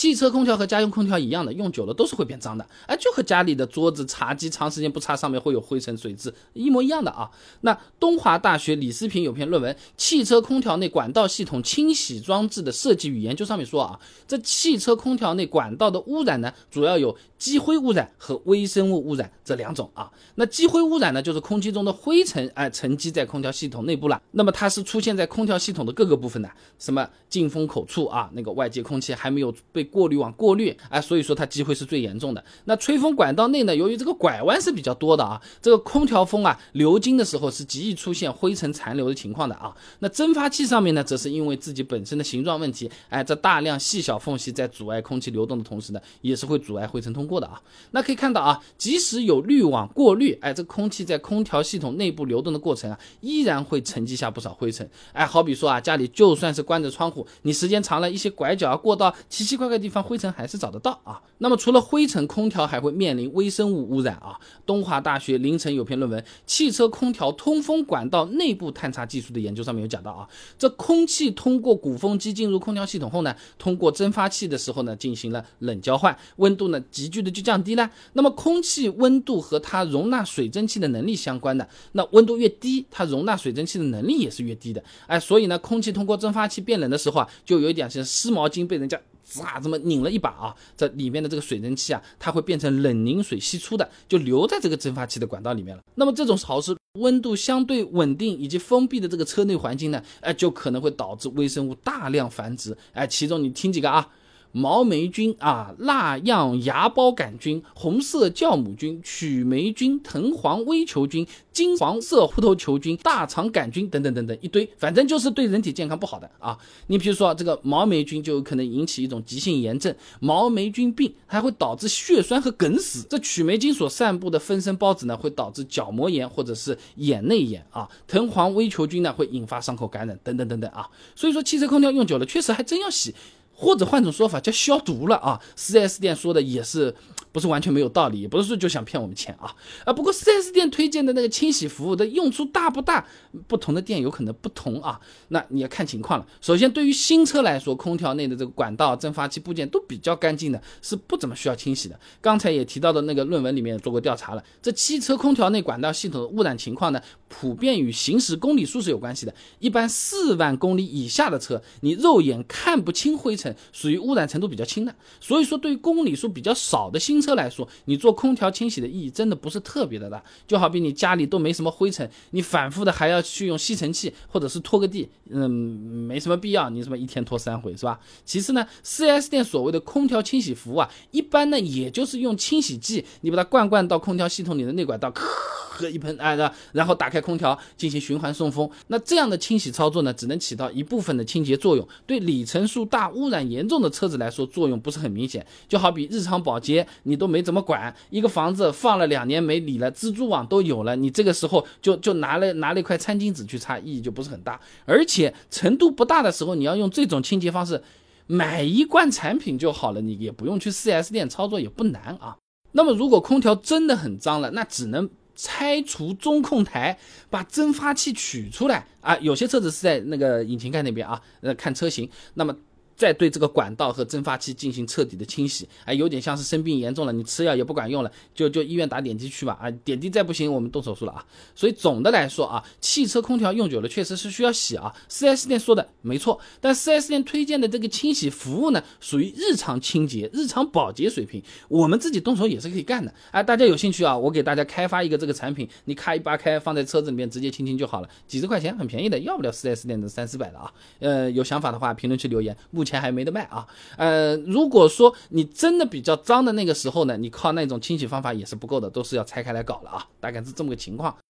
汽车空调和家用空调一样的，用久了都是会变脏的，哎，就和家里的桌子、茶几长时间不擦，上面会有灰尘水渍一模一样的啊。那东华大学李思平有篇论文《汽车空调内管道系统清洗装置的设计与研究》上面说啊，这汽车空调内管道的污染呢，主要有积灰污染和微生物污染这两种啊。那积灰污染呢，就是空气中的灰尘哎沉积在空调系统内部了，那么它是出现在空调系统的各个部分的，什么进风口处啊，那个外界空气还没有被被过滤网过滤，哎，所以说它积灰是最严重的。那吹风管道内呢，由于这个拐弯是比较多的啊，这个空调风啊流经的时候是极易出现灰尘残留的情况的啊。那蒸发器上面呢，则是因为自己本身的形状问题，哎，这大量细小缝隙在阻碍空气流动的同时呢，也是会阻碍灰尘通过的啊。那可以看到啊，即使有滤网过滤，哎，这空气在空调系统内部流动的过程啊，依然会沉积下不少灰尘。哎，好比说啊，家里就算是关着窗户，你时间长了一些拐角啊、过道、奇奇怪。怪地方灰尘还是找得到啊。那么除了灰尘，空调还会面临微生物污染啊。东华大学凌晨有篇论文《汽车空调通风管道内部探查技术的研究》，上面有讲到啊，这空气通过鼓风机进入空调系统后呢，通过蒸发器的时候呢，进行了冷交换，温度呢急剧的就降低了。那么空气温度和它容纳水蒸气的能力相关的，那温度越低，它容纳水蒸气的能力也是越低的。哎，所以呢，空气通过蒸发器变冷的时候啊，就有一点像湿毛巾被人家。啊，这么拧了一把啊，这里面的这个水蒸气啊，它会变成冷凝水析出的，就留在这个蒸发器的管道里面了。那么这种潮湿、温度相对稳定以及封闭的这个车内环境呢，哎，就可能会导致微生物大量繁殖。哎，其中你听几个啊？毛霉菌啊，蜡样芽孢杆菌、红色酵母菌、曲霉菌、藤黄微球菌、金黄色虎头球菌、大肠杆菌等等等等一堆，反正就是对人体健康不好的啊。你比如说这个毛霉菌就有可能引起一种急性炎症，毛霉菌病还会导致血栓和梗死。这曲霉菌所散布的分生孢子呢，会导致角膜炎或者是眼内炎啊。藤黄微球菌呢，会引发伤口感染等等等等啊。所以说汽车空调用久了，确实还真要洗。或者换种说法叫消毒了啊，4S 店说的也是。不是完全没有道理，也不是说就想骗我们钱啊啊！不过 4S 店推荐的那个清洗服务的用处大不大？不同的店有可能不同啊。那你要看情况了。首先，对于新车来说，空调内的这个管道、蒸发器部件都比较干净的，是不怎么需要清洗的。刚才也提到的那个论文里面做过调查了，这汽车空调内管道系统的污染情况呢，普遍与行驶公里数是有关系的。一般四万公里以下的车，你肉眼看不清灰尘，属于污染程度比较轻的。所以说，对于公里数比较少的新车来说，你做空调清洗的意义真的不是特别的大，就好比你家里都没什么灰尘，你反复的还要去用吸尘器或者是拖个地，嗯，没什么必要，你什么一天拖三回是吧？其次呢，4S 店所谓的空调清洗服务啊，一般呢也就是用清洗剂，你把它灌灌到空调系统里的内管道，喝一喷，哎的，然后打开空调进行循环送风。那这样的清洗操作呢，只能起到一部分的清洁作用，对里程数大、污染严重的车子来说，作用不是很明显。就好比日常保洁，你都没怎么管，一个房子放了两年没理了，蜘蛛网都有了，你这个时候就就拿了拿了一块餐巾纸去擦，意义就不是很大。而且程度不大的时候，你要用这种清洁方式，买一罐产品就好了，你也不用去 4S 店操作，也不难啊。那么如果空调真的很脏了，那只能。拆除中控台，把蒸发器取出来啊！有些车子是在那个引擎盖那边啊，呃，看车型。那么。再对这个管道和蒸发器进行彻底的清洗，哎，有点像是生病严重了，你吃药也不管用了，就就医院打点滴去吧，啊，点滴再不行，我们动手术了啊。所以总的来说啊，汽车空调用久了确实是需要洗啊。4S 店说的没错，但 4S 店推荐的这个清洗服务呢，属于日常清洁、日常保洁水平，我们自己动手也是可以干的。哎，大家有兴趣啊，我给大家开发一个这个产品，你咔一扒开放在车子里面直接清清就好了，几十块钱很便宜的，要不了 4S 店的三四百的啊。呃，有想法的话评论区留言，目前。钱还没得卖啊，呃，如果说你真的比较脏的那个时候呢，你靠那种清洗方法也是不够的，都是要拆开来搞了啊，大概是这么个情况。